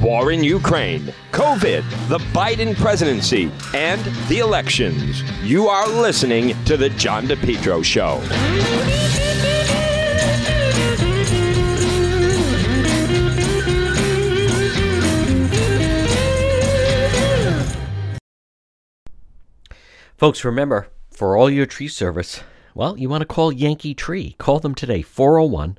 war in Ukraine, COVID, the Biden presidency, and the elections. You are listening to The John DePetro Show. Folks, remember, for all your tree service, well, you want to call Yankee Tree. Call them today, 401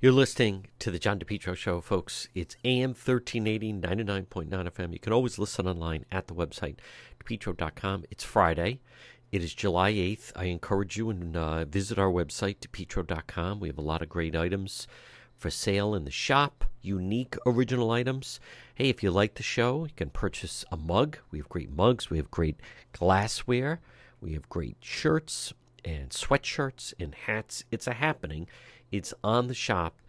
You're listening to the John DePetro Show, folks. It's AM 1380, 99.9 FM. You can always listen online at the website, depetro.com. It's Friday. It is July 8th. I encourage you to uh, visit our website, depetro.com. We have a lot of great items for sale in the shop, unique original items. Hey, if you like the show, you can purchase a mug. We have great mugs, we have great glassware, we have great shirts and sweatshirts and hats. It's a happening. It's on the shop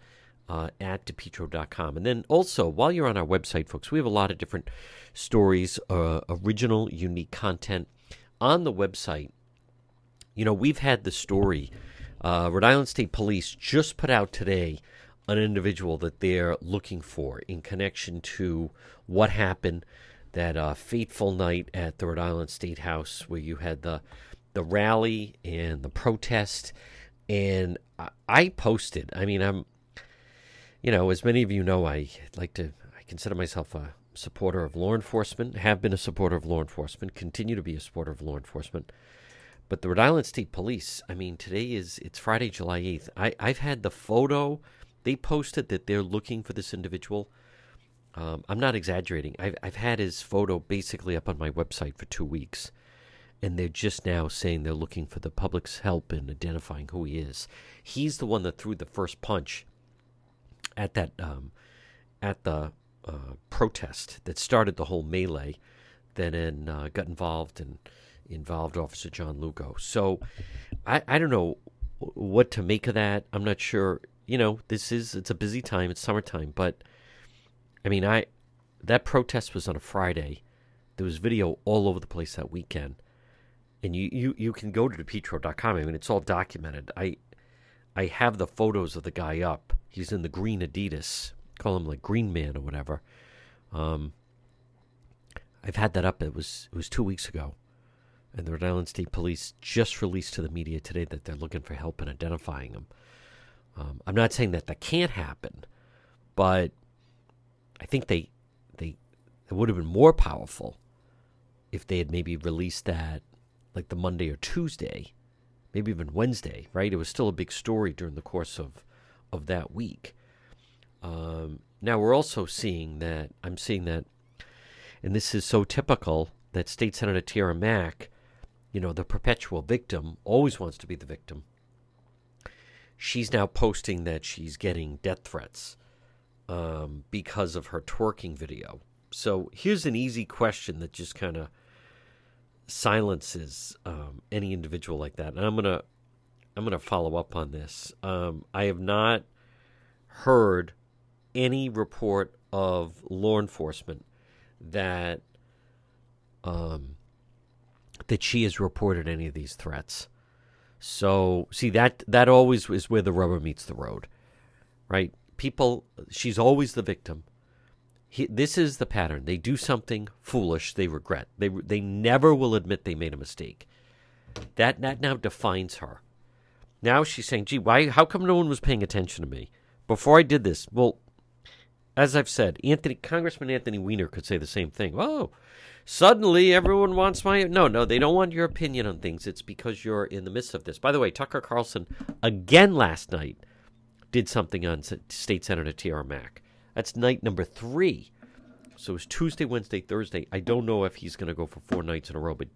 uh, at depetro.com. And then also, while you're on our website, folks, we have a lot of different stories, uh, original, unique content on the website. You know, we've had the story. Uh, Rhode Island State Police just put out today an individual that they're looking for in connection to what happened that uh, fateful night at the Rhode Island State House where you had the the rally and the protest and I posted. I mean, I'm, you know, as many of you know, I like to. I consider myself a supporter of law enforcement. Have been a supporter of law enforcement. Continue to be a supporter of law enforcement. But the Rhode Island State Police. I mean, today is it's Friday, July eighth. I I've had the photo. They posted that they're looking for this individual. Um, I'm not exaggerating. I've I've had his photo basically up on my website for two weeks and they're just now saying they're looking for the public's help in identifying who he is. He's the one that threw the first punch at that um, at the uh, protest that started the whole melee, then uh, got involved and involved Officer John Lugo. So I, I don't know what to make of that. I'm not sure. You know, this is it's a busy time. It's summertime, but I mean, I that protest was on a Friday. There was video all over the place that weekend and you, you, you can go to depetro.com. I mean, it's all documented. I I have the photos of the guy up. He's in the green Adidas. Call him like Green Man or whatever. Um, I've had that up. It was it was two weeks ago, and the Rhode Island State Police just released to the media today that they're looking for help in identifying him. Um, I'm not saying that that can't happen, but I think they they it would have been more powerful if they had maybe released that like the Monday or Tuesday, maybe even Wednesday, right? It was still a big story during the course of of that week. Um, now we're also seeing that I'm seeing that, and this is so typical that State Senator Tiara Mack, you know, the perpetual victim, always wants to be the victim. She's now posting that she's getting death threats um, because of her twerking video. So here's an easy question that just kind of silences um, any individual like that. And I'm gonna I'm gonna follow up on this. Um, I have not heard any report of law enforcement that um, that she has reported any of these threats. So see that that always is where the rubber meets the road, right? People, she's always the victim. He, this is the pattern. They do something foolish, they regret. They they never will admit they made a mistake. That that now defines her. Now she's saying, "Gee, why? How come no one was paying attention to me before I did this?" Well, as I've said, Anthony Congressman Anthony Weiner could say the same thing. Oh, suddenly everyone wants my no, no, they don't want your opinion on things. It's because you're in the midst of this. By the way, Tucker Carlson again last night did something on State Senator Tiara Mack. That's night number three. So it was Tuesday, Wednesday, Thursday. I don't know if he's going to go for four nights in a row, but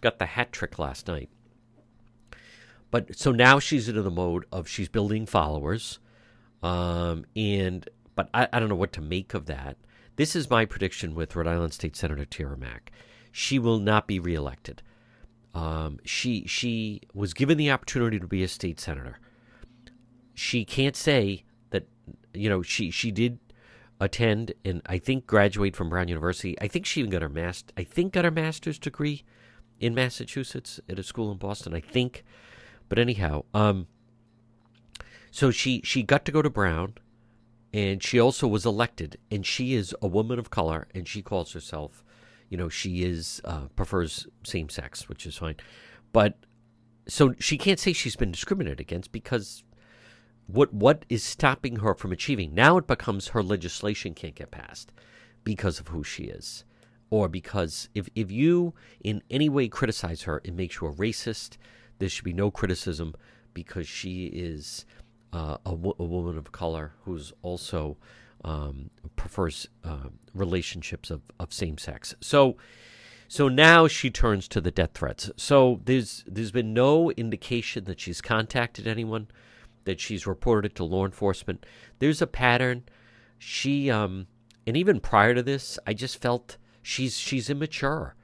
got the hat trick last night. But so now she's into the mode of she's building followers, um, and but I, I don't know what to make of that. This is my prediction with Rhode Island State Senator Tiara Mack. She will not be reelected. Um, she she was given the opportunity to be a state senator. She can't say that you know she she did attend and I think graduate from Brown University. I think she even got her master. I think got her master's degree in Massachusetts at a school in Boston. I think, but anyhow, um, so she she got to go to Brown, and she also was elected, and she is a woman of color, and she calls herself, you know, she is uh, prefers same sex, which is fine, but so she can't say she's been discriminated against because what what is stopping her from achieving? Now it becomes her legislation can't get passed because of who she is. Or because if, if you in any way criticize her, it makes you a racist. There should be no criticism because she is uh, a, woman of color who's also um, prefers uh, relationships of, of same sex. So, so now she turns to the death threats. So there's there's been no indication that she's contacted anyone that she's reported to law enforcement. There's a pattern. She um and even prior to this, I just felt she's she's immature.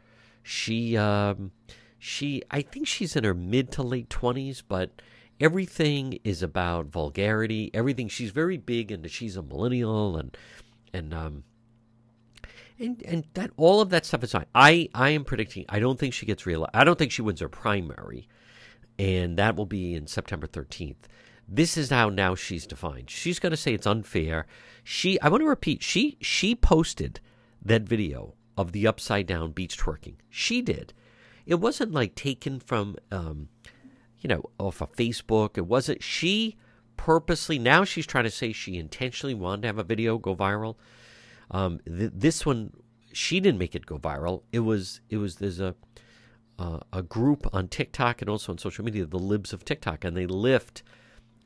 She um she I think she's in her mid to late 20s, but everything is about vulgarity. Everything she's very big into she's a millennial and and um and and that all of that stuff is fine. I I am predicting. I don't think she gets real. I don't think she wins her primary, and that will be in September 13th. This is how now she's defined. She's going to say it's unfair. She, I want to repeat, she she posted that video of the upside down beach twerking. She did. It wasn't like taken from, um, you know, off of Facebook. It wasn't. She purposely. Now she's trying to say she intentionally wanted to have a video go viral. Um, th- this one, she didn't make it go viral. It was. It was. There's a. Uh, a group on TikTok and also on social media, the libs of TikTok, and they lift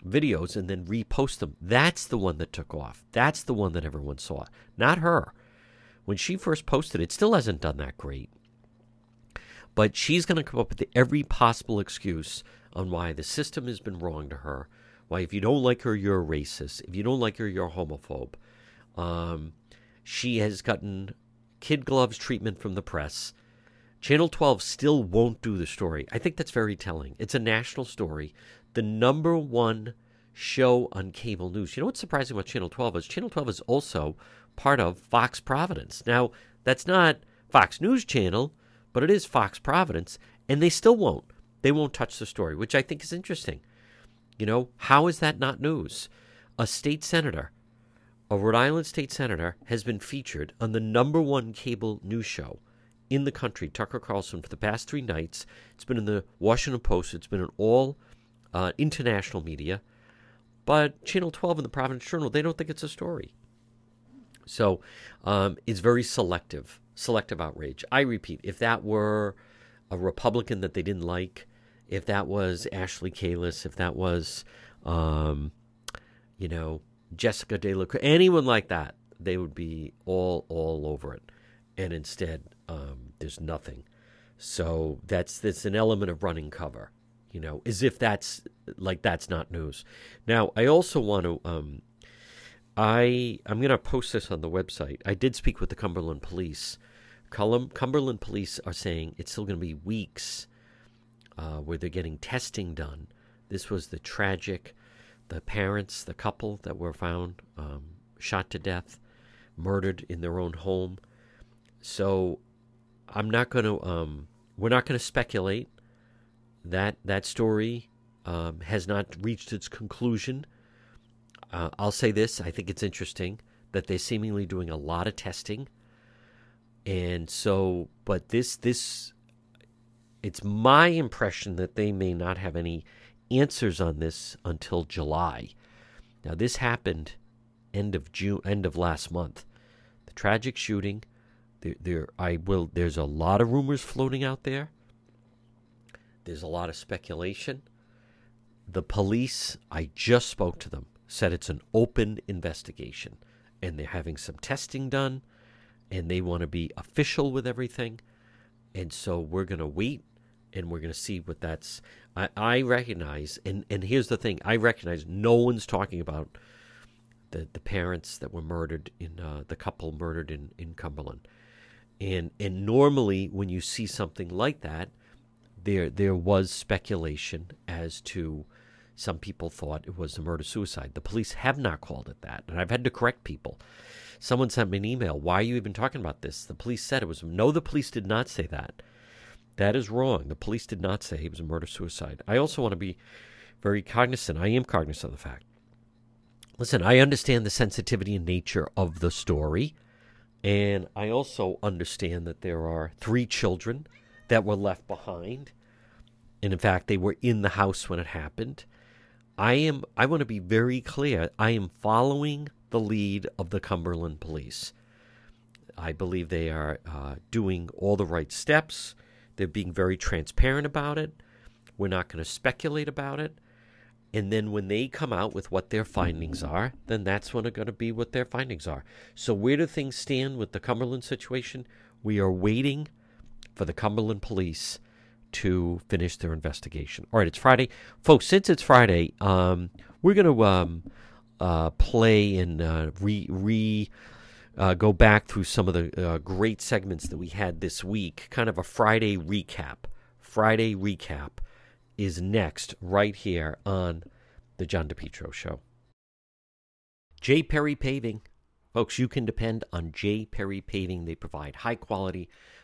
videos and then repost them. That's the one that took off. That's the one that everyone saw, not her. When she first posted it, still hasn't done that great. But she's going to come up with every possible excuse on why the system has been wrong to her. Why, if you don't like her, you're a racist. If you don't like her, you're a homophobe. Um, she has gotten kid gloves treatment from the press. Channel 12 still won't do the story. I think that's very telling. It's a national story the number one show on cable news. You know what's surprising about Channel 12 is Channel 12 is also part of Fox Providence. Now, that's not Fox News Channel, but it is Fox Providence, and they still won't. They won't touch the story, which I think is interesting. You know, how is that not news? A state senator, a Rhode Island state senator, has been featured on the number one cable news show in the country, Tucker Carlson, for the past three nights. It's been in the Washington Post, it's been in all uh, international media, but Channel 12 and the Providence Journal, they don't think it's a story. So um, it's very selective, selective outrage. I repeat, if that were a Republican that they didn't like, if that was Ashley Kalus, if that was, um, you know, Jessica De La Cruz, anyone like that, they would be all all over it. And instead, um, there's nothing. So that's that's an element of running cover you know, as if that's like that's not news. Now, I also want to um, I I'm going to post this on the website. I did speak with the Cumberland Police. Cumberland Police are saying it's still going to be weeks uh, where they're getting testing done. This was the tragic, the parents, the couple that were found um, shot to death, murdered in their own home. So I'm not going to. Um, we're not going to speculate that that story um, has not reached its conclusion. Uh, I'll say this I think it's interesting that they're seemingly doing a lot of testing. And so, but this, this, it's my impression that they may not have any answers on this until July. Now, this happened end of June, end of last month. The tragic shooting. There, there, I will. There's a lot of rumors floating out there. There's a lot of speculation. The police, I just spoke to them, said it's an open investigation and they're having some testing done and they want to be official with everything. And so we're going to wait and we're going to see what that's. I, I recognize, and, and here's the thing I recognize no one's talking about the, the parents that were murdered in uh, the couple murdered in, in Cumberland. And, and normally, when you see something like that, there there was speculation as to some people thought it was a murder suicide. The police have not called it that, and I've had to correct people. Someone sent me an email. Why are you even talking about this? The police said it was no. The police did not say that. That is wrong. The police did not say it was a murder suicide. I also want to be very cognizant. I am cognizant of the fact. Listen, I understand the sensitivity and nature of the story, and I also understand that there are three children that were left behind. And in fact, they were in the house when it happened. I am I want to be very clear. I am following the lead of the Cumberland police. I believe they are uh, doing all the right steps. They're being very transparent about it. We're not going to speculate about it. And then when they come out with what their findings are, then that's when it's going to be what their findings are. So, where do things stand with the Cumberland situation? We are waiting for the Cumberland police to finish their investigation. All right, it's Friday. Folks, since it's Friday, um, we're going to um, uh, play and uh, re, re uh, go back through some of the uh, great segments that we had this week, kind of a Friday recap. Friday recap is next, right here on The John DePetro Show. J. Perry Paving. Folks, you can depend on J. Perry Paving. They provide high quality,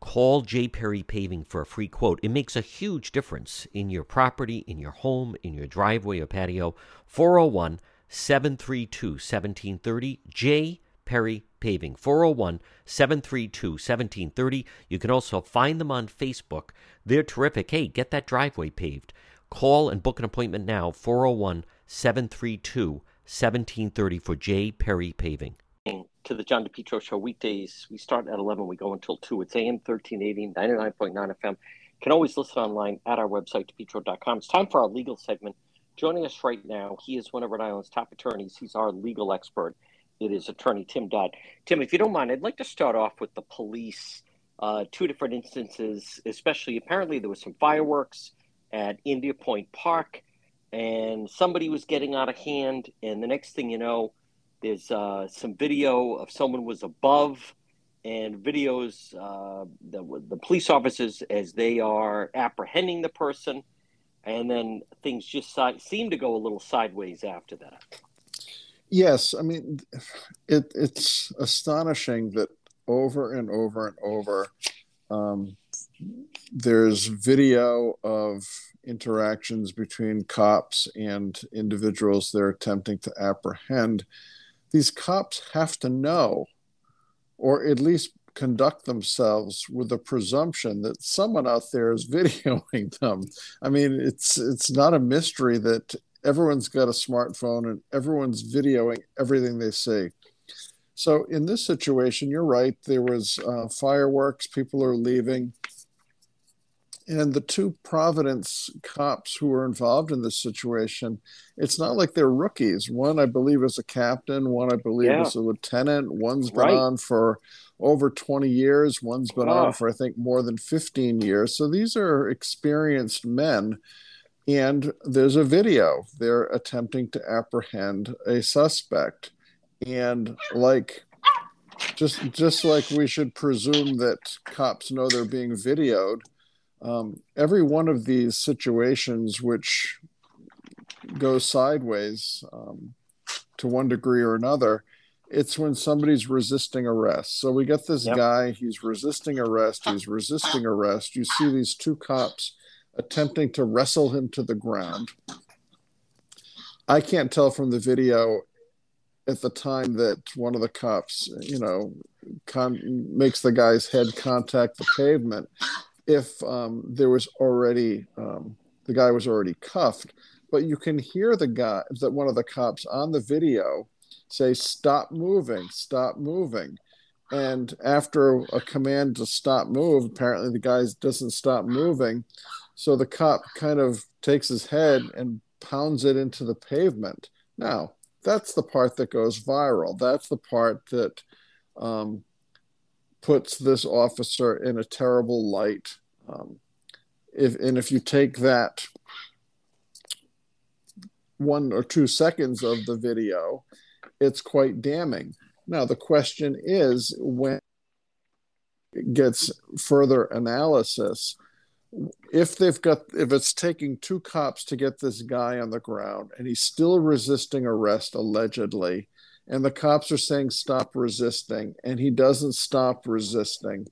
Call J. Perry Paving for a free quote. It makes a huge difference in your property, in your home, in your driveway or patio. 401 732 1730. J. Perry Paving. 401 732 1730. You can also find them on Facebook. They're terrific. Hey, get that driveway paved. Call and book an appointment now. 401 732 1730 for J. Perry Paving to the John DePetro Show weekdays. We start at 11, we go until 2. It's AM 1380, 99.9 FM. You can always listen online at our website, depetro.com. It's time for our legal segment. Joining us right now, he is one of Rhode Island's top attorneys. He's our legal expert. It is attorney Tim Dodd. Tim, if you don't mind, I'd like to start off with the police. Uh, two different instances, especially apparently there was some fireworks at India Point Park, and somebody was getting out of hand. And the next thing you know, there's uh, some video of someone was above, and videos uh, the the police officers as they are apprehending the person, and then things just si- seem to go a little sideways after that. Yes, I mean, it, it's astonishing that over and over and over, um, there's video of interactions between cops and individuals they're attempting to apprehend these cops have to know, or at least conduct themselves with the presumption that someone out there is videoing them. I mean, it's it's not a mystery that everyone's got a smartphone and everyone's videoing everything they see. So in this situation, you're right. There was uh, fireworks. People are leaving and the two Providence cops who were involved in this situation, it's not like they're rookies. One, I believe, is a captain. One, I believe, yeah. is a lieutenant. One's been right. on for over 20 years. One's been on for, I think, more than 15 years. So these are experienced men and there's a video. They're attempting to apprehend a suspect, and like just just like we should presume that cops know they're being videoed. Um, every one of these situations which goes sideways um, to one degree or another, it's when somebody's resisting arrest. So we get this yep. guy, he's resisting arrest, he's resisting arrest. You see these two cops attempting to wrestle him to the ground. I can't tell from the video at the time that one of the cops, you know, con- makes the guy's head contact the pavement if um, there was already um, the guy was already cuffed but you can hear the guy that one of the cops on the video say stop moving stop moving. And after a command to stop move apparently the guy doesn't stop moving. So the cop kind of takes his head and pounds it into the pavement. Now that's the part that goes viral. That's the part that um, puts this officer in a terrible light um, if and if you take that one or two seconds of the video, it's quite damning. Now, the question is when it gets further analysis, if they've got, if it's taking two cops to get this guy on the ground and he's still resisting arrest, allegedly, and the cops are saying stop resisting, and he doesn't stop resisting,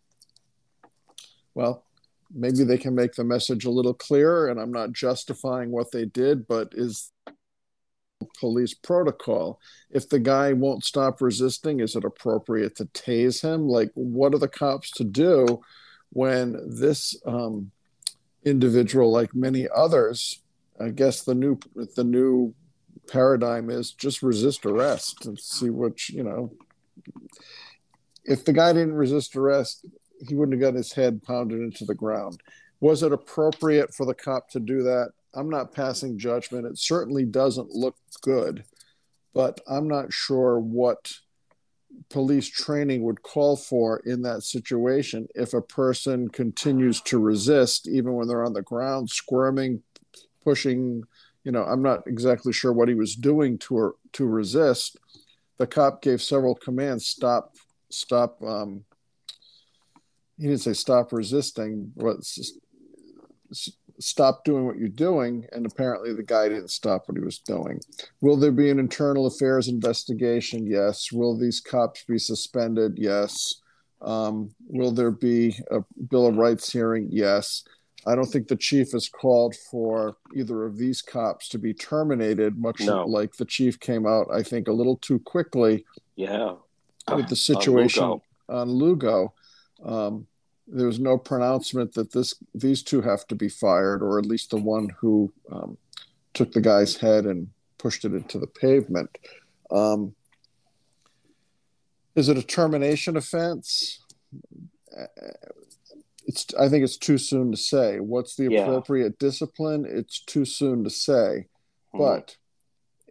well, maybe they can make the message a little clearer. And I'm not justifying what they did, but is police protocol. If the guy won't stop resisting, is it appropriate to tase him? Like, what are the cops to do when this um, individual, like many others, I guess the new the new paradigm is just resist arrest and see what you know. If the guy didn't resist arrest, he wouldn't have got his head pounded into the ground. Was it appropriate for the cop to do that? I'm not passing judgment. It certainly doesn't look good, but I'm not sure what police training would call for in that situation if a person continues to resist even when they're on the ground squirming pushing you know i'm not exactly sure what he was doing to to resist the cop gave several commands stop stop um, he didn't say stop resisting but stop doing what you're doing. And apparently the guy didn't stop what he was doing. Will there be an internal affairs investigation? Yes. Will these cops be suspended? Yes. Um, will there be a Bill of Rights hearing? Yes. I don't think the chief has called for either of these cops to be terminated, much no. like the chief came out, I think, a little too quickly. Yeah. With the situation on Lugo. On Lugo. Um, there was no pronouncement that this these two have to be fired, or at least the one who um, took the guy's head and pushed it into the pavement. Um, is it a termination offense? It's. I think it's too soon to say. What's the yeah. appropriate discipline? It's too soon to say. Mm-hmm. But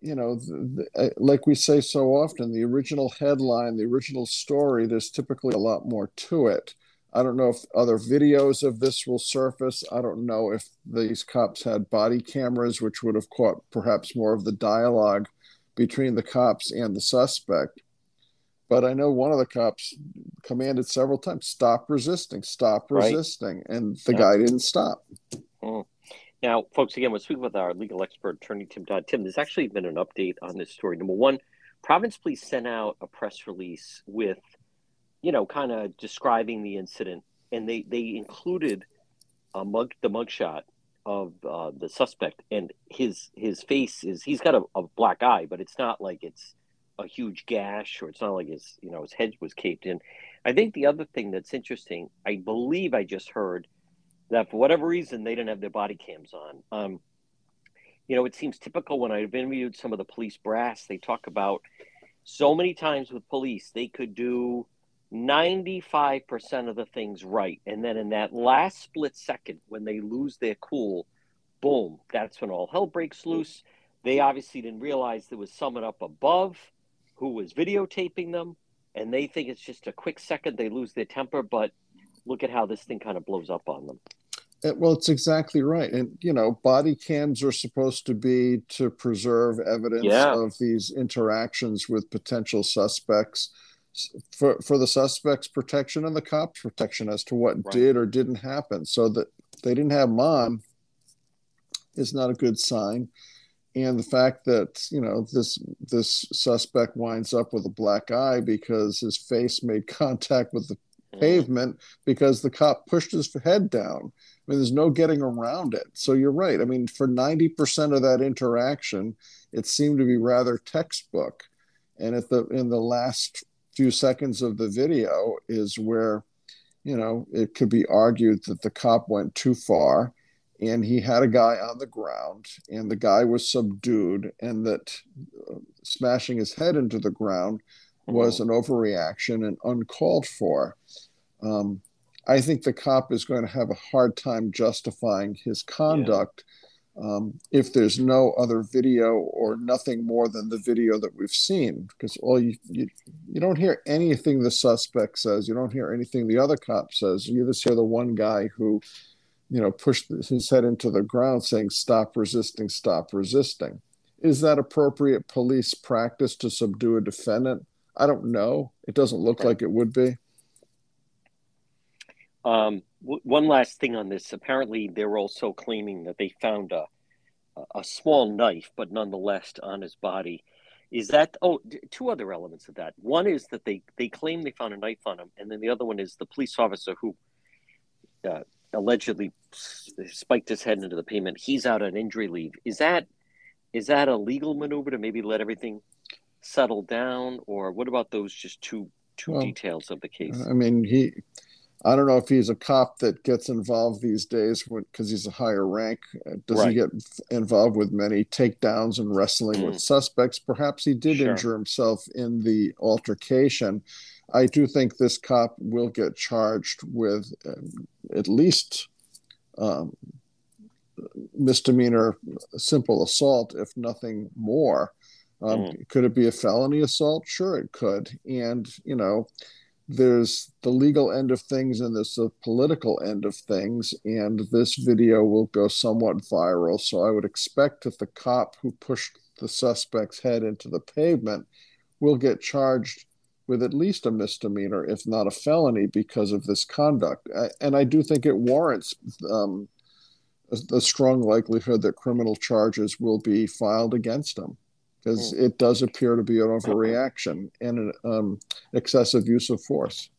you know, the, the, uh, like we say so often, the original headline, the original story, there's typically a lot more to it. I don't know if other videos of this will surface. I don't know if these cops had body cameras, which would have caught perhaps more of the dialogue between the cops and the suspect. But I know one of the cops commanded several times, stop resisting, stop resisting. Right. And the yeah. guy didn't stop. Mm. Now, folks, again, we're speaking with our legal expert, attorney Tim Dodd. Tim, there's actually been an update on this story. Number one, Providence Police sent out a press release with you know, kind of describing the incident, and they they included a mug the mugshot of uh, the suspect, and his his face is he's got a, a, black eye, but it's not like it's a huge gash, or it's not like his you know his head was caved in. I think the other thing that's interesting, I believe I just heard that for whatever reason they didn't have their body cams on. Um, you know, it seems typical when I've interviewed some of the police brass, they talk about so many times with police they could do 95% of the things right. And then in that last split second, when they lose their cool, boom, that's when all hell breaks loose. They obviously didn't realize there was someone up above who was videotaping them. And they think it's just a quick second, they lose their temper. But look at how this thing kind of blows up on them. Uh, well, it's exactly right. And, you know, body cams are supposed to be to preserve evidence yeah. of these interactions with potential suspects for, for the suspect's protection and the cop's protection as to what right. did or didn't happen. So that they didn't have mom is not a good sign. And the fact that, you know, this this suspect winds up with a black eye because his face made contact with the mm. pavement because the cop pushed his head down I mean, there's no getting around it. So you're right. I mean, for 90% of that interaction, it seemed to be rather textbook. And at the in the last few seconds of the video is where, you know, it could be argued that the cop went too far and he had a guy on the ground and the guy was subdued and that uh, smashing his head into the ground was mm-hmm. an overreaction and uncalled for. Um, I think the cop is going to have a hard time justifying his conduct yeah. um, if there's no other video or nothing more than the video that we've seen. Because all you, you you don't hear anything the suspect says, you don't hear anything the other cop says. You just hear the one guy who, you know, pushed his head into the ground saying, "Stop resisting, stop resisting." Is that appropriate police practice to subdue a defendant? I don't know. It doesn't look like it would be. Um, w- one last thing on this. Apparently, they're also claiming that they found a a small knife, but nonetheless on his body. Is that oh? Two other elements of that. One is that they they claim they found a knife on him, and then the other one is the police officer who uh, allegedly spiked his head into the pavement. He's out on injury leave. Is that is that a legal maneuver to maybe let everything settle down, or what about those just two two well, details of the case? I mean, he I don't know if he's a cop that gets involved these days because he's a higher rank. Does right. he get involved with many takedowns and wrestling mm. with suspects? Perhaps he did sure. injure himself in the altercation. I do think this cop will get charged with uh, at least um, misdemeanor simple assault, if nothing more. Um, mm. Could it be a felony assault? Sure, it could. And, you know, there's the legal end of things and there's the political end of things. And this video will go somewhat viral. So I would expect that the cop who pushed the suspect's head into the pavement will get charged with at least a misdemeanor, if not a felony, because of this conduct. And I do think it warrants um, a, a strong likelihood that criminal charges will be filed against him because mm. it does appear to be an overreaction and an um, excessive use of force.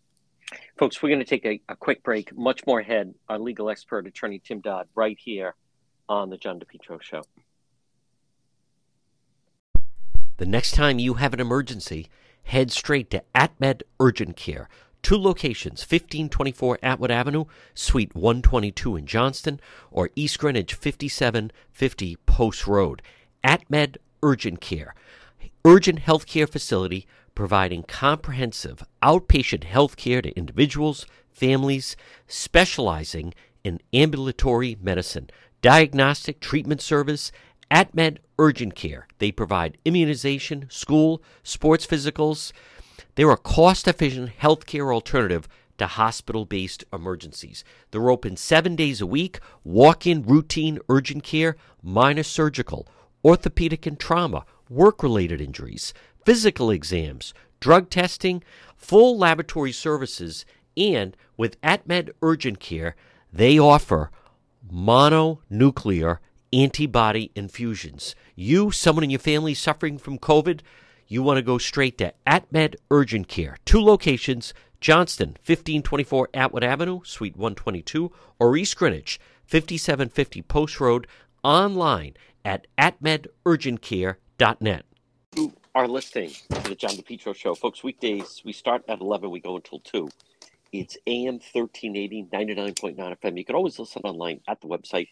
Folks, we're going to take a, a, quick break. Much more ahead. Our legal expert, attorney Tim Dodd, right here on the John DePetro Show. The next time you have an emergency, head straight to AtMed Urgent Care. Two locations 1524 Atwood Avenue, Suite 122 in Johnston, or East Greenwich 5750 Post Road. AtMed urgent care. Urgent healthcare facility providing comprehensive outpatient health care to individuals, families, specializing in ambulatory medicine, diagnostic treatment service, AtMed Urgent Care. They provide immunization, school, sports physicals. They're a cost efficient healthcare alternative to hospital based emergencies. They're open seven days a week, walk in routine urgent care, minor surgical orthopedic and trauma, work related injuries, physical exams, drug testing, full laboratory services, and with AtMed Urgent Care, they offer mononuclear antibody infusions. You, someone in your family suffering from COVID, you want to go straight to AtMed Urgent Care. Two locations Johnston, 1524 Atwood Avenue, Suite 122, or East Greenwich, 5750 Post Road, online at atmedurgentcare.net. You are listening to the John DePetro Show. Folks, weekdays, we start at 11, we go until 2. It's AM 1380, 99.9 FM. You can always listen online at the website,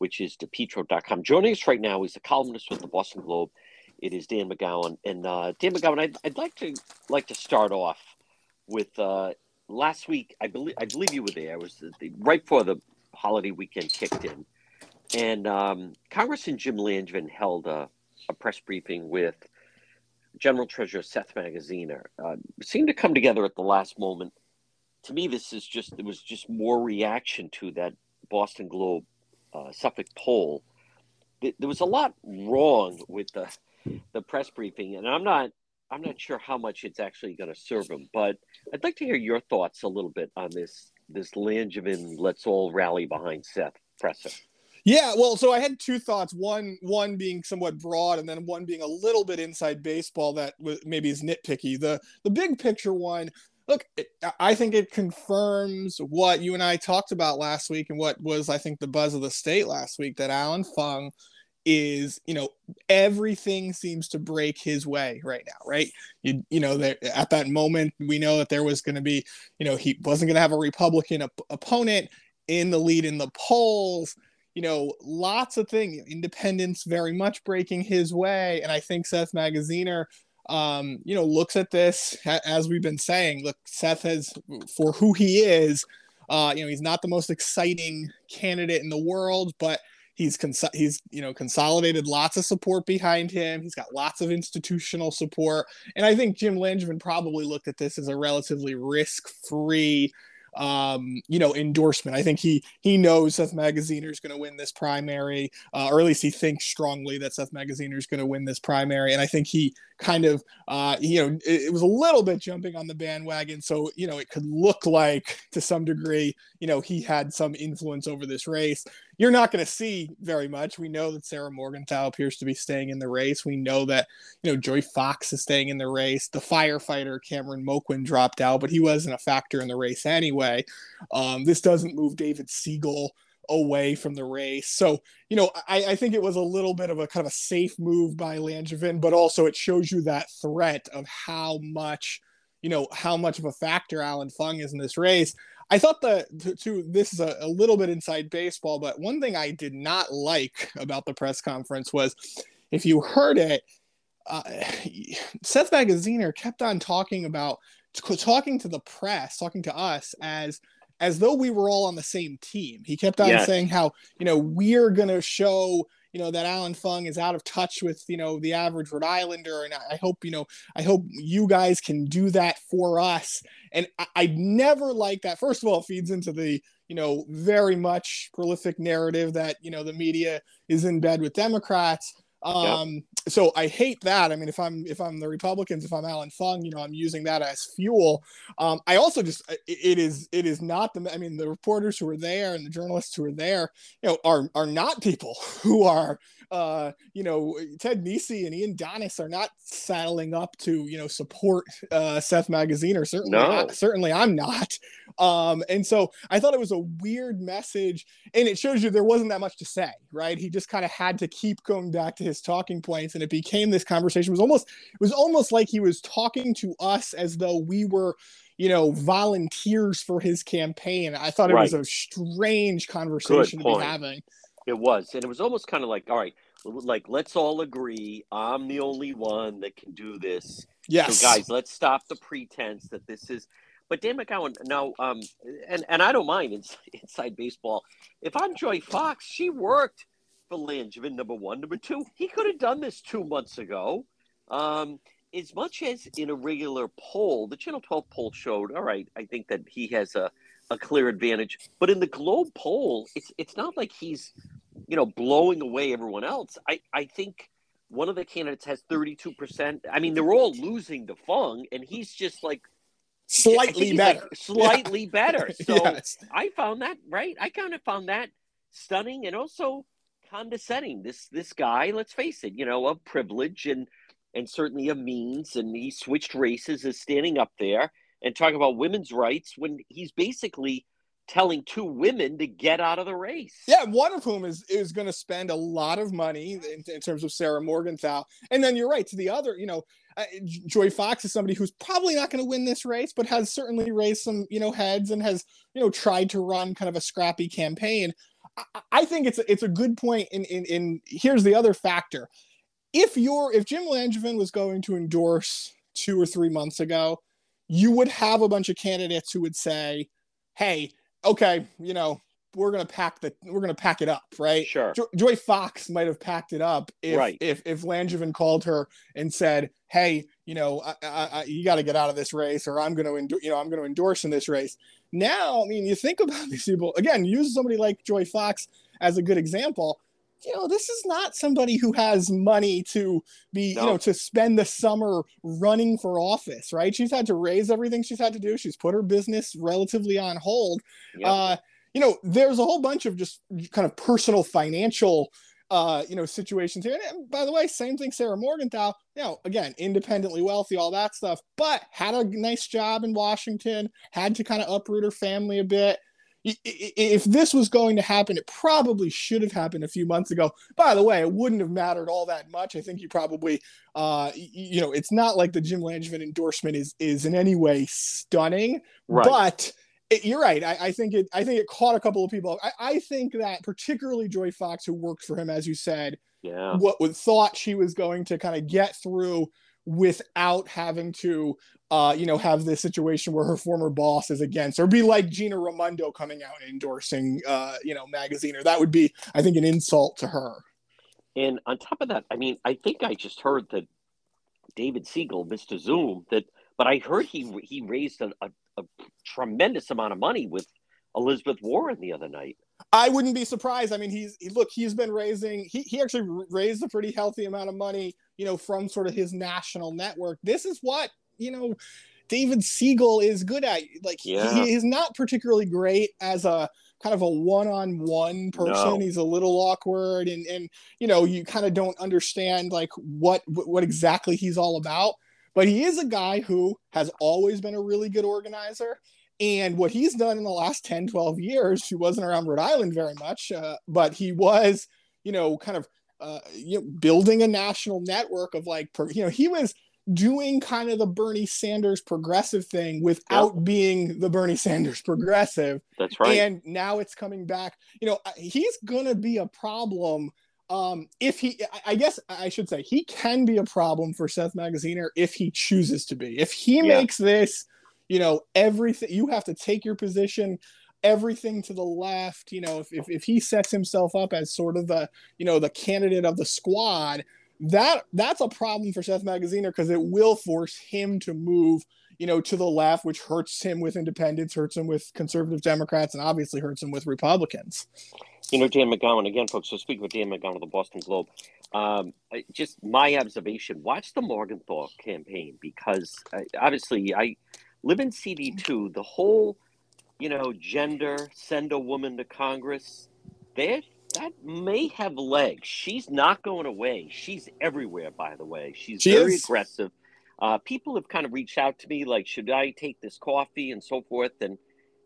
which is depetro.com. Joining us right now is a columnist with the Boston Globe. It is Dan McGowan. And uh, Dan McGowan, I'd, I'd, like to like to start off with uh, last week. I believe I believe you were there. It was the, the, right before the holiday weekend kicked in. And um, Congressman Jim Langevin held a, a, press briefing with General Treasurer Seth Magaziner. Uh, seemed to come together at the last moment. To me, this is just it was just more reaction to that Boston Globe uh, Suffolk poll, th- there was a lot wrong with the the press briefing, and I'm not I'm not sure how much it's actually going to serve him, but I'd like to hear your thoughts a little bit on this this Langevin let's all rally behind Seth presser. Yeah, well, so I had two thoughts. One, one being somewhat broad, and then one being a little bit inside baseball that maybe is nitpicky. The the big picture one. Look, I think it confirms what you and I talked about last week, and what was I think the buzz of the state last week that Allan Fung is you know everything seems to break his way right now right? You you know that at that moment we know that there was going to be you know he wasn't going to have a republican op- opponent in the lead in the polls. You know lots of things independence very much breaking his way. And i think seth magaziner um you know looks at this as we've been saying look seth has for who he is uh you know he's not the most exciting candidate in the world but He's cons- he's you know consolidated lots of support behind him. He's got lots of institutional support, and I think Jim Langevin probably looked at this as a relatively risk-free um, you know, endorsement. I think he he knows Seth Magaziner is going to win this primary, uh, or at least he thinks strongly that Seth Magaziner is going to win this primary. And I think he kind of, uh, you know, it, it, was a little bit jumping on the bandwagon, so you know, it could look like to some degree, you know, he had some influence over this race. You're not going to see very much. We know that Sarah Morgenthau appears to be staying in the race. We know that, you know, Joy Fox is staying in the race. The firefighter Cameron Moquin dropped out, but he wasn't a factor in the race anyway. Um, this doesn't move David Segal away from the race. So, you know, I, I, think it was a little bit of a kind of a safe move by Langevin, but also it shows you that threat of how much, you know, how much of a factor Allan Fung is in this race. I thought the to, to this is a, a, little bit inside baseball, but one thing I did not like about the press conference was if you heard it, uh, Seth Magaziner kept on talking about talking to the press, talking to us as as though we were all on the same team. He kept on yes. saying how you know we're going to show you know that Allan Fung is out of touch with you know the average Rhode Islander, and I hope you know I hope you guys can do that for us. And I, I never like that. First of all, it feeds into the you know very much prolific narrative that you know the media is in bed with Democrats. Um, yep. so I hate that. I mean, if I'm if I'm the Republicans, if I'm Allan Fung, you know, I'm using that as fuel. Um, I also just it, it is it is not the I mean the reporters who are there and the journalists who are there, you know, are are not people who are uh, you know, Ted Nesi and Ian Donnis are not saddling up to, you know, support uh, Seth Magaziner. Certainly, no. I, certainly I'm not. Um, and so I thought it was a weird message, and it shows you there wasn't that much to say, right? He just kind of had to keep going back to his talking points, and it became this conversation. It was almost, it was almost like he was talking to us as though we were you know, volunteers for his campaign. I thought it right. was a strange conversation to be having. It was, and it was almost kind of like, all right, like let's all agree I'm the only one that can do this. Yes, so guys, let's stop the pretense that this is. But Dan McGowan, now, um, and and I don't mind inside, inside baseball. If I'm Joy Fox, she worked for Langevin, number one, number two. He could have done this two months ago. Um, as much as in a regular poll, the Channel 12 poll showed, all right, I think that he has a a clear advantage. But in the Globe poll, it's it's not like he's, you know, blowing away everyone else. I, I think one of the candidates has 32%. I mean, they're all losing to Fung, and he's just like slightly better. Like slightly yeah. better. So yes. I found that right. I kind of found that stunning and also condescending. This this guy, let's face it, you know, of privilege and and certainly a means, and he switched races is standing up there and talking about women's rights when he's basically telling two women to get out of the race. Yeah, one of whom is is going to spend a lot of money in, in, terms of Sarah Morgenthau, and then you're right to the other. You know, uh, Joy Fox is somebody who's probably not going to win this race, but has certainly raised some you know heads and has you know tried to run kind of a scrappy campaign. I, I think it's a, it's a good point. In, in in here's the other factor: if you're if Jim Langevin was going to endorse two or three months ago you would have a bunch of candidates who would say, "Hey, okay, you know, we're gonna pack the we're gonna pack it up, right?" Sure. Jo- Joy Fox might have packed it up if right. if if Langevin called her and said, "Hey, you know, I, I, I, you got to get out of this race, or I'm gonna you know I'm gonna endorse in this race." now, I mean, you think about these people again. Use somebody like Joy Fox as a good example you know, this is not somebody who has money to be, no. you know, to spend the summer running for office, right? She's had to raise everything she's had to do. She's put her business relatively on hold. Yep. Uh, you know, there's a whole bunch of just kind of personal financial uh, you know, situations here. And by the way, same thing, Sarah Morgenthau, you know, again, independently wealthy, all that stuff, but had a nice job in Washington, had to kind of uproot her family a bit if this was going to happen, it probably should have happened a few months ago. By the way, it wouldn't have mattered all that much. I think you probably, uh, you know, it's not like the Jim Langevin endorsement is is in any way stunning, right. but it, you're right. I, I, think it. I think it caught a couple of people. I, I think that particularly Joy Fox, who worked for him, as you said, yeah, what would thought she was going to kind of get through without having to uh, you know, have this situation where her former boss is against, or be like Gina Raimondo coming out and endorsing, uh, you know, magazine, or that would be, I think, an insult to her. And on top of that, I mean, I think I just heard that David Segal, Mr. Zoom, that, but I heard he he raised a, a, a tremendous amount of money with Elizabeth Warren the other night. I wouldn't be surprised. I mean, he's he, look, he's been raising. He he actually raised a pretty healthy amount of money, you know, from sort of his national network. This is what you know David Segal is good at. Like yeah. he, is not particularly great as a kind of a one-on-one person. No. He's a little awkward, and and you know you kind of don't understand like what what exactly he's all about. But he is a guy who has always been a really good organizer. And what he's done in the last 10, 12 years, he wasn't around Rhode Island very much, uh, but he was, you know, kind of uh, you know, building a national network of like, you know, he was doing kind of the Bernie Sanders progressive thing without yep. being the Bernie Sanders progressive. That's right. And now it's coming back. You know, he's going to be a problem. Um, if he, I guess I should say, he can be a problem for Seth Magaziner if he chooses to be. If he yeah. makes this, you know, everything, you have to take your position everything to the left you know if, if, if he sets himself up as sort of the you know the candidate of the squad that that's a problem for Seth Magaziner because it will force him to move, you know, to the left, which hurts him with independents, hurts him with conservative Democrats, and obviously hurts him with Republicans. You know, Dan McGowan again, folks. So speak with Dan McGowan of the Boston Globe. Um, just my observation: watch the Morgenthau campaign because uh, obviously I live in CD two. The whole, you know, gender send a woman to Congress. They're that may have legs. She's not going away. She's everywhere, by the way. She's she very is. aggressive. Uh, people have kind of reached out to me, like, should I take this coffee and so forth, and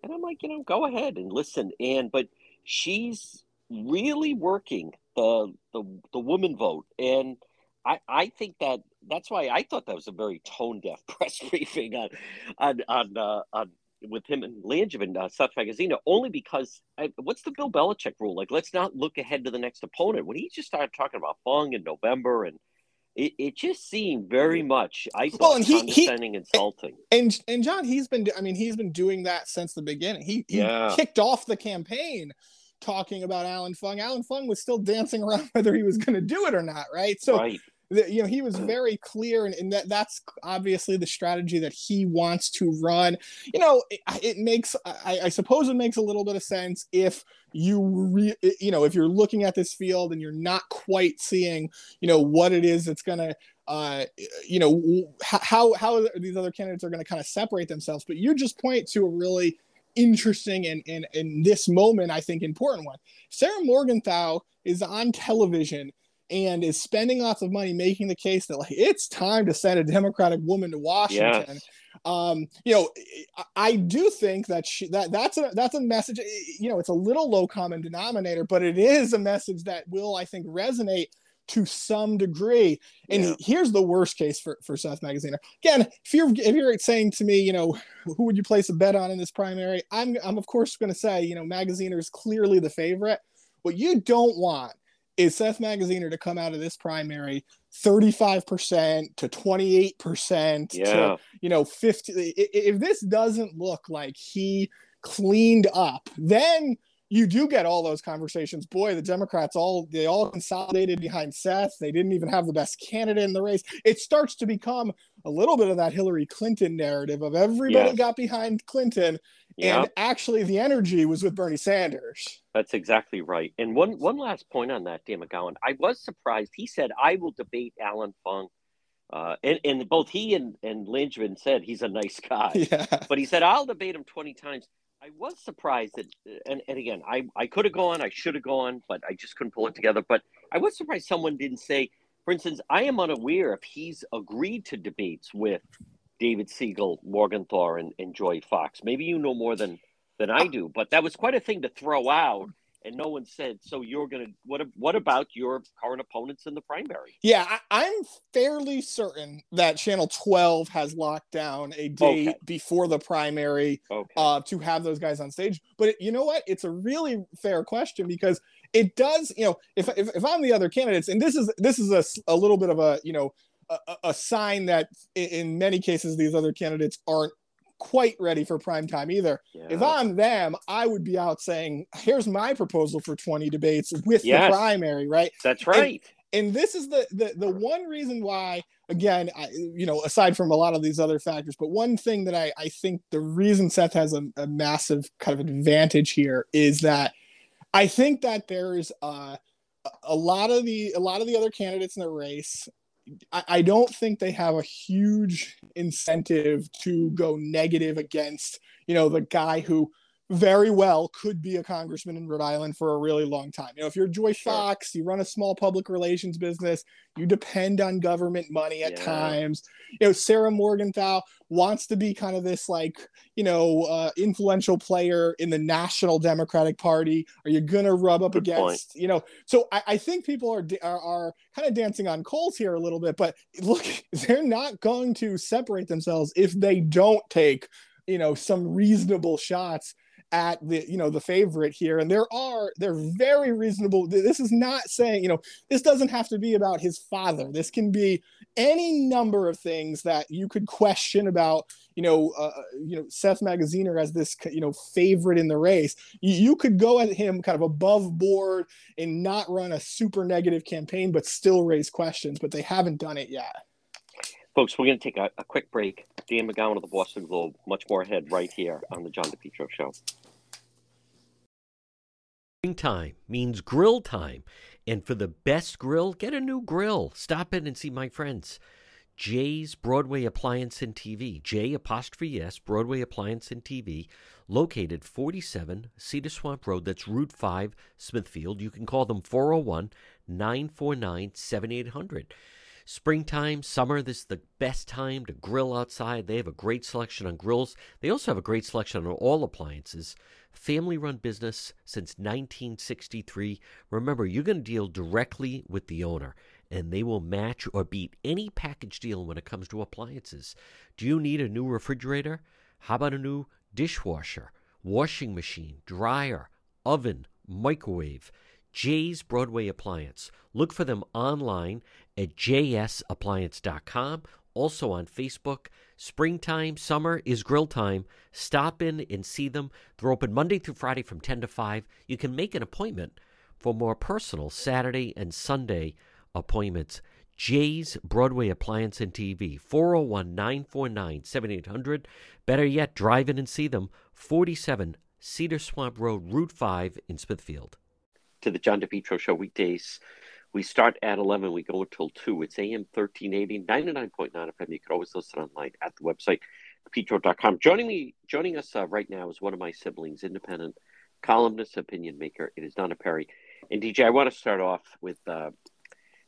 and I'm like, you know, go ahead and listen. And but she's really working the the the woman vote, and I I think that that's why I thought that was a very tone deaf press briefing on on on uh, on with him and Langevin, uh, Seth only because I, what's the Bill Belichick rule? Like, let's not look ahead to the next opponent. When he just started talking about Fung in November, and it, it just seemed very much I well, and he, condescending, he, insulting. And and John, he's been, I mean, he's been doing that since the beginning. He, he yeah. kicked off the campaign talking about Allan Fung. Allan Fung was still dancing around whether he was going to do it or not, right? So. Right you know he was very clear and, and, that that's obviously the strategy that he wants to run. You know it, it makes I, I, suppose it makes a little bit of sense if you re, you know if you're looking at this field and you're not quite seeing you know what it is that's going to uh, you know how how these other candidates are going to kind of separate themselves. But you just point to a really interesting and, and in this moment i think important one. Sarah morgenthau is on television and is spending lots of money making the case that like it's time to send a Democratic woman to Washington. Yes. Um, you know, I do think that she, that that's a that's a message. You know, it's a little low common denominator, but it is a message that will, I think, resonate to some degree. And yeah. here's the worst case for, for Seth Magaziner. Again, if you're if you're saying to me, you know, who would you place a bet on in this primary? I'm I'm of course going to say, you know, Magaziner is clearly the favorite. What you don't want is Seth Magaziner to come out of this primary 35% to 28% yeah. to you know 50 if this doesn't look like he cleaned up then you do get all those conversations. Boy, the Democrats all they all consolidated behind Seth. They didn't even have the best candidate in the race. It starts to become a little bit of that Hillary Clinton narrative of everybody yes. got behind Clinton, yep. and actually the energy was with Bernie Sanders. That's exactly right. And one one last point on that, Dan McGowan. I was surprised. He said, "I will debate Allan Fung." Uh, and, and both he and, and Langevin said he's a nice guy. Yeah. But he said, I'll debate him 20 times. I was surprised that, uh, and, and again, I, I could have gone, I should have gone, but I just couldn't pull it together. But I was surprised someone didn't say, for instance, I am unaware if he's agreed to debates with David Segal, Morgenthau, and, and Joy Fox. Maybe you know more than than I oh. do, but that was quite a thing to throw out and no one said so you're gonna what what about your current opponents in the primary yeah I, am fairly certain that channel 12 has locked down a date okay. before the primary okay. uh, to have those guys on stage but it, you know what it's a really fair question because it does you know if, if, if i'm the other candidates and this is this is a, a little bit of a you know a, a sign that in many cases these other candidates aren't quite ready for prime time either. Yeah. If I'm them, I would be out saying, "Here's my proposal for 20 debates with yes. the primary." Right. That's right. And, and this is the, the the one reason why, again, I, you know, aside from a lot of these other factors, but one thing that I I think the reason Seth has a, a massive kind of advantage here is that I think that there's uh, a lot of the a lot of the other candidates in the race I, don't think they have a huge incentive to go negative against, you know, the guy who very well could be a congressman in Rhode Island for a really long time. You know, if you're Joy Fox, you run a small public relations business, you depend on government money at yeah. times. You know, Sarah Morgenthau wants to be kind of this like, you know, uh, influential player in the National Democratic Party. Are you going to rub up Good against, point. you know? So I, I think people are, are, are kind of dancing on coals here a little bit, but look, they're not going to separate themselves if they don't take you know some reasonable shots at the you know the favorite here. And there are they're very reasonable. This is not saying you know this doesn't have to be about his father. This can be any number of things that you could question about you know uh, uh you know Seth Magaziner as this you know favorite in the race. You, you could go at him kind of above board and not run a super negative campaign but still raise questions but they haven't done it yet Folks, we're going to take a, a, quick break. Dan McGowan of the Boston Globe, much more ahead right here on the John DePetro Show. Time means grill time. And for the best grill, get a new grill. Stop in and see my friends. J's Broadway Appliance and TV. J apostrophe S, Broadway Appliance and TV, located 47 Cedar Swamp Road. That's Route 5, Smithfield. You can call them 401 949 7800. Springtime, summer, this is the best time to grill outside. They have a great selection on grills. They also have a great selection on all appliances. Family run business since 1963. Remember, you're going to deal directly with the owner, and they will match or beat any package deal when it comes to appliances. Do you need a new refrigerator? How about a new dishwasher, washing machine, dryer, oven, microwave? J's Broadway Appliance. Look for them online at jsappliance.com, also on Facebook. Springtime, summer is grill time. Stop in and see them. They're open Monday through Friday from 10 to 5. You can make an appointment for more personal Saturday and Sunday appointments. J's Broadway Appliance and TV, 401 949 7800. Better yet, drive in and see them, 47 Cedar Swamp Road, Route 5 in Smithfield to the John DePetro Show weekdays. We start at 11, we go until 2. It's AM 1380, 99.9 FM. You can always listen online at the website, petro.com. Joining me, joining us uh, right now is one of my siblings, independent columnist, opinion maker. It is Donna Perry. And DJ, I want to start off with, uh,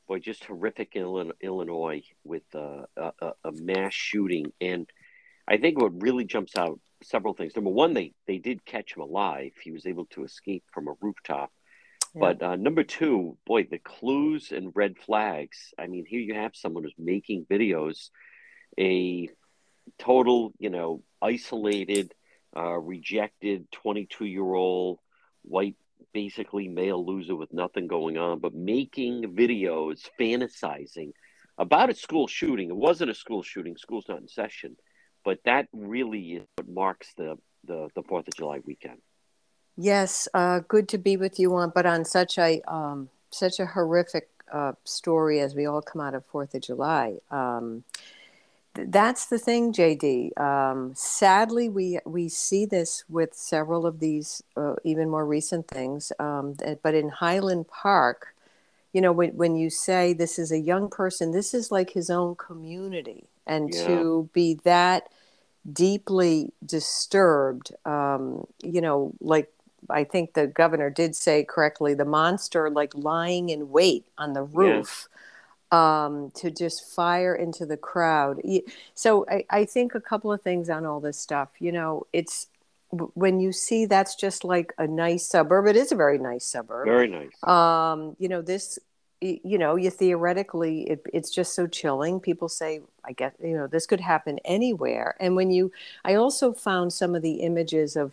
boy, just horrific Illinois with uh, a, a mass shooting. And I think what really jumps out several things. Number one, they, they did catch him alive. He was able to escape from a rooftop. But uh, number two, boy, the clues and red flags. I mean, here you have someone who's making videos, a total, you know, isolated, uh, rejected 22 year old white, basically male loser with nothing going on, but making videos, fantasizing about a school shooting. It wasn't a school shooting, school's not in session, but that really is what marks the, the, the 4th of July weekend. Yes, uh, good to be with you on, but on such a um, such a horrific uh, story as we all come out of Fourth of July. Um, th- that's the thing, JD. Um, sadly, we we see this with several of these uh, even more recent things. Um, but in Highland Park, you know, when when you say this is a young person, this is like his own community, and Yeah. to be that deeply disturbed, um, you know, like I think the governor did say correctly, the monster like lying in wait on the roof um, to just fire into the crowd. So I, I think a couple of things on all this stuff. You know, it's when you see that's just like a nice suburb. It is a very nice suburb Very nice. um, you know this you know you theoretically it, it's just so chilling people say i guess you know this could happen anywhere and when you i also found some of the images of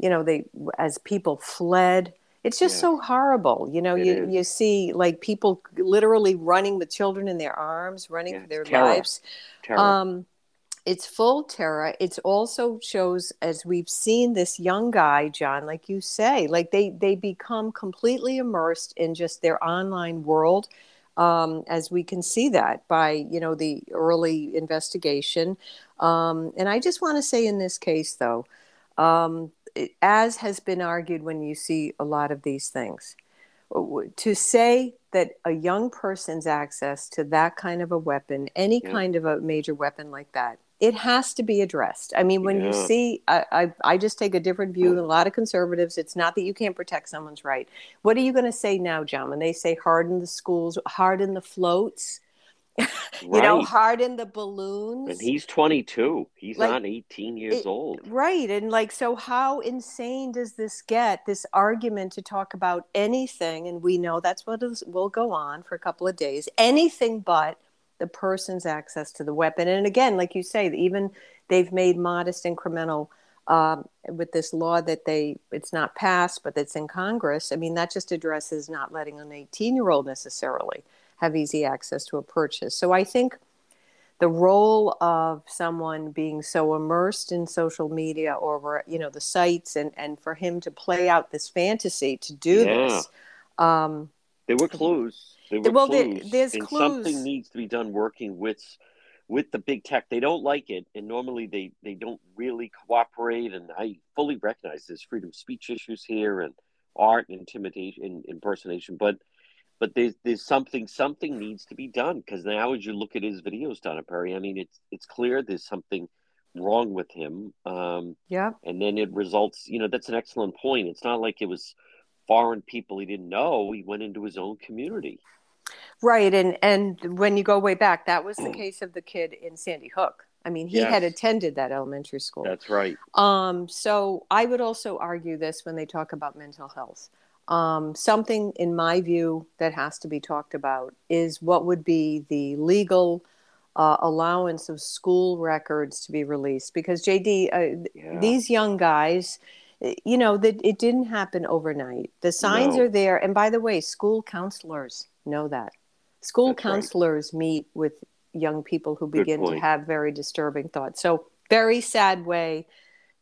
you know they as people fled it's just Yeah. so horrible you know It you is. you see like people literally running with children in their arms running Yeah, for their terror. lives Terror. um, it's full terror. It's also shows as we've seen this young guy, John, like you say, like they they become completely immersed in just their online world. Um, as we can see that by you know the early investigation, um, and I just want to say in this case though, um, as has been argued when you see a lot of these things, to say that a young person's access to that kind of a weapon, any Yeah. kind of a major weapon like that, it has to be addressed. I mean, when you see, I, I, I just take a different view than a lot of conservatives. It's not that you can't protect someone's right. What are you going to say now, John, when they say harden the schools, harden the floats, you know, harden the balloons? And he's 22. He's Like, not 18 years it- old. Right. And like, so how insane does this get? This argument to talk about anything, and we know that's what is, will go on for a couple of days, anything but the person's access to the weapon. And again, like you say, even they've made modest incremental um, with this law that they it's not passed, but that's in Congress. I mean, that just addresses not letting an 18 year old necessarily have easy access to a purchase. So I think the role of someone being so immersed in social media or you know the sites and and for him to play out this fantasy to do Yeah. this um There were clues. There were Well, there- there's and clues. something needs to be done working with with the big tech. They don't like it, and normally they they don't really cooperate. And I fully recognize there's freedom of speech issues here, and art, and intimidation, and impersonation. But but there's there's something something needs to be done because now as you look at his videos, Donna Perry, I mean it's it's clear there's something wrong with him. Um, yeah. and then it results you know that's an excellent point. It's not like it was foreign people he didn't know he went into his own community. Right and and when you go way back that was the case of the kid in sandy hook. I mean he had attended that elementary school. That's right. Um, so I would also argue this when they talk about mental health. Um, something, in my view, that has to be talked about is what would be the legal uh, allowance of school records to be released. Because JD, uh, yeah these young guys, you know, that it didn't happen overnight. The signs No. are there, and by the way, school counselors know that. School That's right. counselors meet with young people who Good begin to have very disturbing thoughts. So, very sad way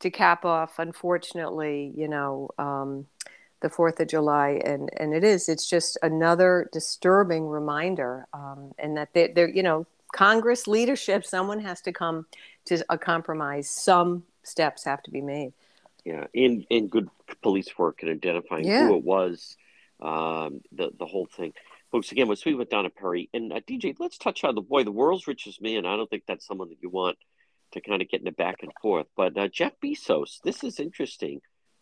to cap off, unfortunately, you know, um, the Fourth of July, and and it is. It's just another disturbing reminder, um, and that they, they're, you know, Congress leadership, someone has to come to a compromise. Some steps have to be made. yeah in in good police work and identifying Yeah. who it was um the the whole thing folks again we're speaking with donna perry and uh, dj let's touch on the boy the world's richest man i don't think that's someone that you want to kind of get in a back and forth but uh, jeff bezos this is interesting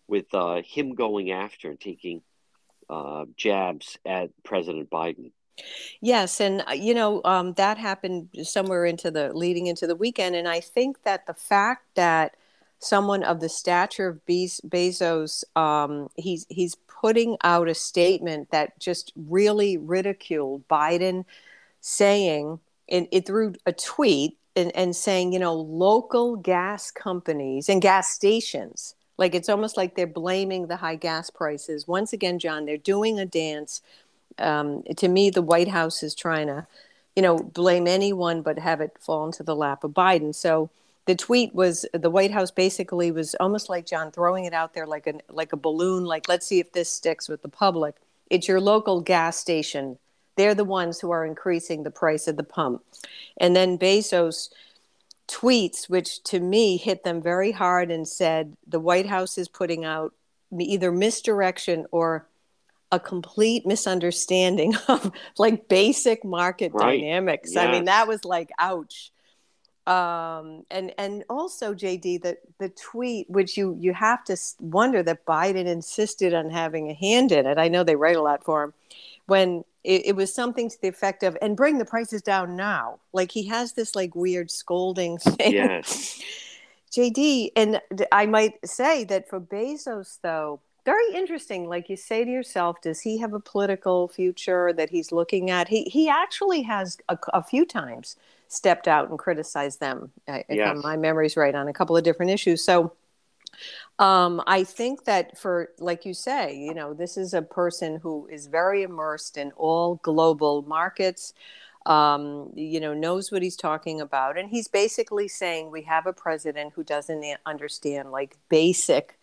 with uh, him going after and taking uh, jabs at president biden. Yes, and uh, you know um, that happened somewhere into the leading into the weekend, and I think that the fact that someone of the stature of Bez- Bezos, um, he's he's putting out a statement that just really ridiculed Biden, saying in it through a tweet and, and saying you know local gas companies and gas stations like it's almost like they're blaming the high gas prices once again john they're doing a dance um, to me, the White House is trying to, you know, blame anyone but have it fall into the lap of Biden. So the tweet was the White House basically was almost like John throwing it out there like a like a balloon, like let's see if this sticks with the public. It's your local gas station. They're the ones who are increasing the price of the pump. And then Bezos tweets, which to me hit them very hard and said the White House is putting out either misdirection or a complete misunderstanding of like basic market right. dynamics. Yes. I mean, that was like, ouch um, and and also JD the the tweet which you you have to wonder that Biden insisted on having a hand in it. I know they write a lot for him when it, it, was something to the effect of and bring the prices down now. Like he has this like weird scolding thing. Yes. JD and I might say that for Bezos though very interesting like you say to yourself does he have a political future that he's looking at he he actually has a, a few times stepped out and criticized them. Yes. If my memory's right on a couple of different issues. So um, I think that for, like you say, you know, this is a person who is very immersed in all global markets. Um, you know, knows what he's talking about, and he's basically saying we have a president who doesn't understand like basic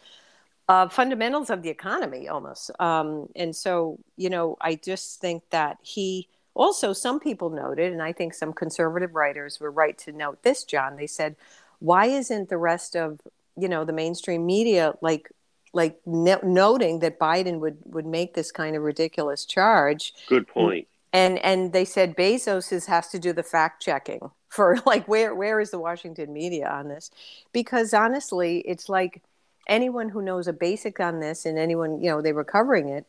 uh, fundamentals of the economy almost. Um, and so, you know, I just think that he also, some people noted, and I think some conservative writers were right to note this, John. They said, why isn't the rest of you know the mainstream media like like no- noting that Biden would would make this kind of ridiculous charge? Good point. And and they said Bezos is, has to do the fact checking for like where where is the Washington media on this? Because honestly, it's like anyone who knows a basic on this and anyone you know they were covering it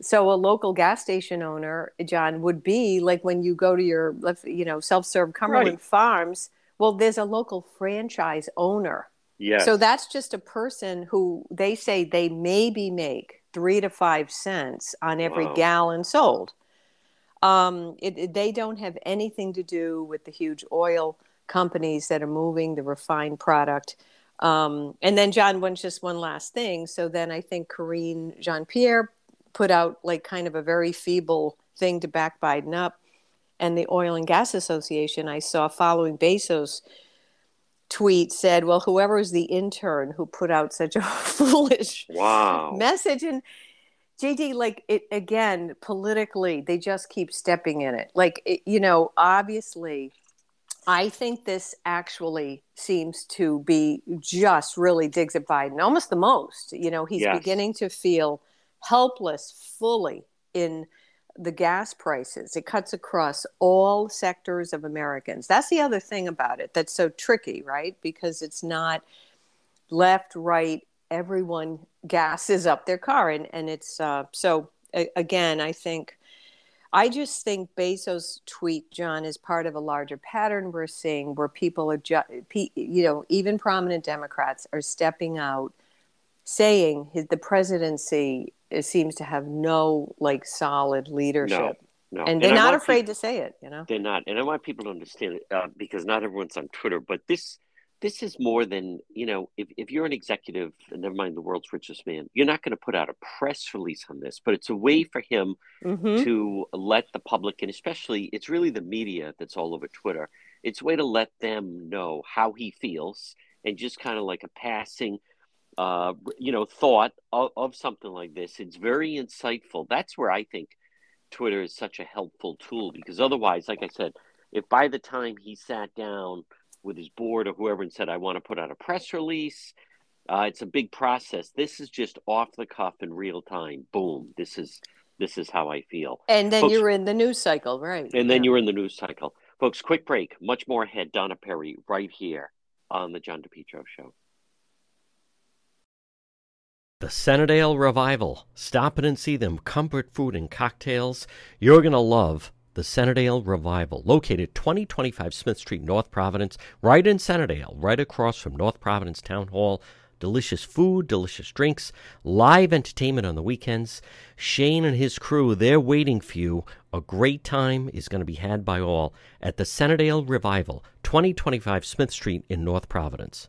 so a local gas station owner john would be like when you go to your you know self-serve cumberland right. farms well there's a local franchise owner yeah so that's just a person who they say they maybe make three to five cents on every wow. gallon sold um, it, it, they don't have anything to do with the huge oil companies that are moving the refined product um, and then john wants just one last thing so then i think karine jean-pierre put out like kind of a very feeble thing to back Biden up. And the Oil and Gas Association, I saw following Bezos' tweet, said, Well, whoever is the intern who put out such a foolish wow. message. And JD, like it again, politically, they just keep stepping in it. Like, it, you know, obviously, I think this actually seems to be just really digs at Biden almost the most. You know, he's yes. beginning to feel helpless fully in the gas prices. It cuts across all sectors of Americans. That's the other thing about it that's so tricky, right? Because it's not left, right, everyone gasses up their car. And, and it's uh, so, a- again, I think. I just think Bezos' tweet, John, is part of a larger pattern we're seeing where people are, ju- you know, even prominent Democrats are stepping out saying his, the presidency seems to have no like solid leadership. No, no. And they're and not afraid people, to say it, you know. They're not, and I want people to understand it uh, because not everyone's on Twitter. But this, this is more than you know. If if you're an executive, and never mind the world's richest man, you're not going to put out a press release on this. But it's a way for him mm-hmm. to let the public, and especially, it's really the media that's all over Twitter. It's a way to let them know how he feels, and just kind of like a passing uh, you know, thought of, of something like this. It's very insightful. That's where I think Twitter is such a helpful tool because otherwise, like I said, if by the time he sat down with his board or whoever and said, I want to put out a press release, uh, it's a big process. This is just off the cuff in real time. Boom. This is this is how I feel. And then Folks, you're in the news cycle, right? And then yeah. you're in the news cycle. Folks, quick break. Much more ahead. Donna Perry right here on the John DePetro Show. The Centredale Revival. Stop in and see them. Comfort food and cocktails. You're going to love the Centredale Revival, located 2025 Smith Street, North Providence, right in Centredale, right across from North Providence Town Hall. Delicious food, delicious drinks, live entertainment on the weekends. Shane and his crew, they're waiting for you. A great time is going to be had by all at the Centredale Revival, 2025 Smith Street in North Providence.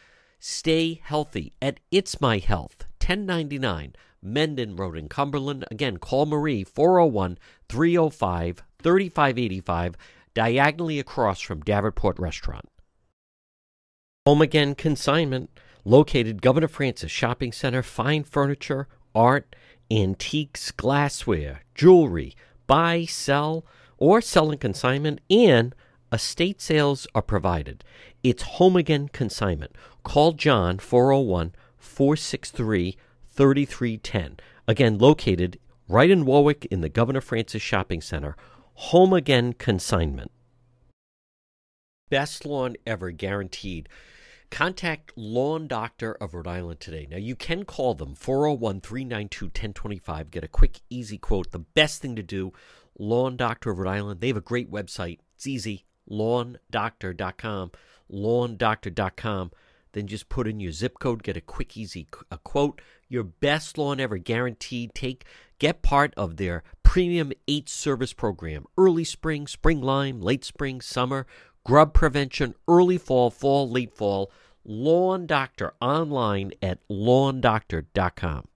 Stay healthy at It's My Health, 1099 Mendon Road in Cumberland. Again, call Marie 401 305 3585, diagonally across from Davenport Restaurant. Home Again Consignment, located Governor Francis Shopping Center, fine furniture, art, antiques, glassware, jewelry, buy, sell, or sell in consignment, and estate sales are provided. It's Home Again Consignment. Call John 401 463 3310. Again, located right in Warwick in the Governor Francis Shopping Center. Home Again Consignment. Best lawn ever guaranteed. Contact Lawn Doctor of Rhode Island today. Now, you can call them 401 392 1025. Get a quick, easy quote. The best thing to do, Lawn Doctor of Rhode Island. They have a great website. It's easy lawndoctor.com. Lawndoctor.com then just put in your zip code, get a quick, easy a quote. Your best lawn ever guaranteed. Take get part of their premium eight service program: early spring, spring lime, late spring, summer, grub prevention, early fall, fall, late fall. Lawn Doctor online at lawndoctor.com.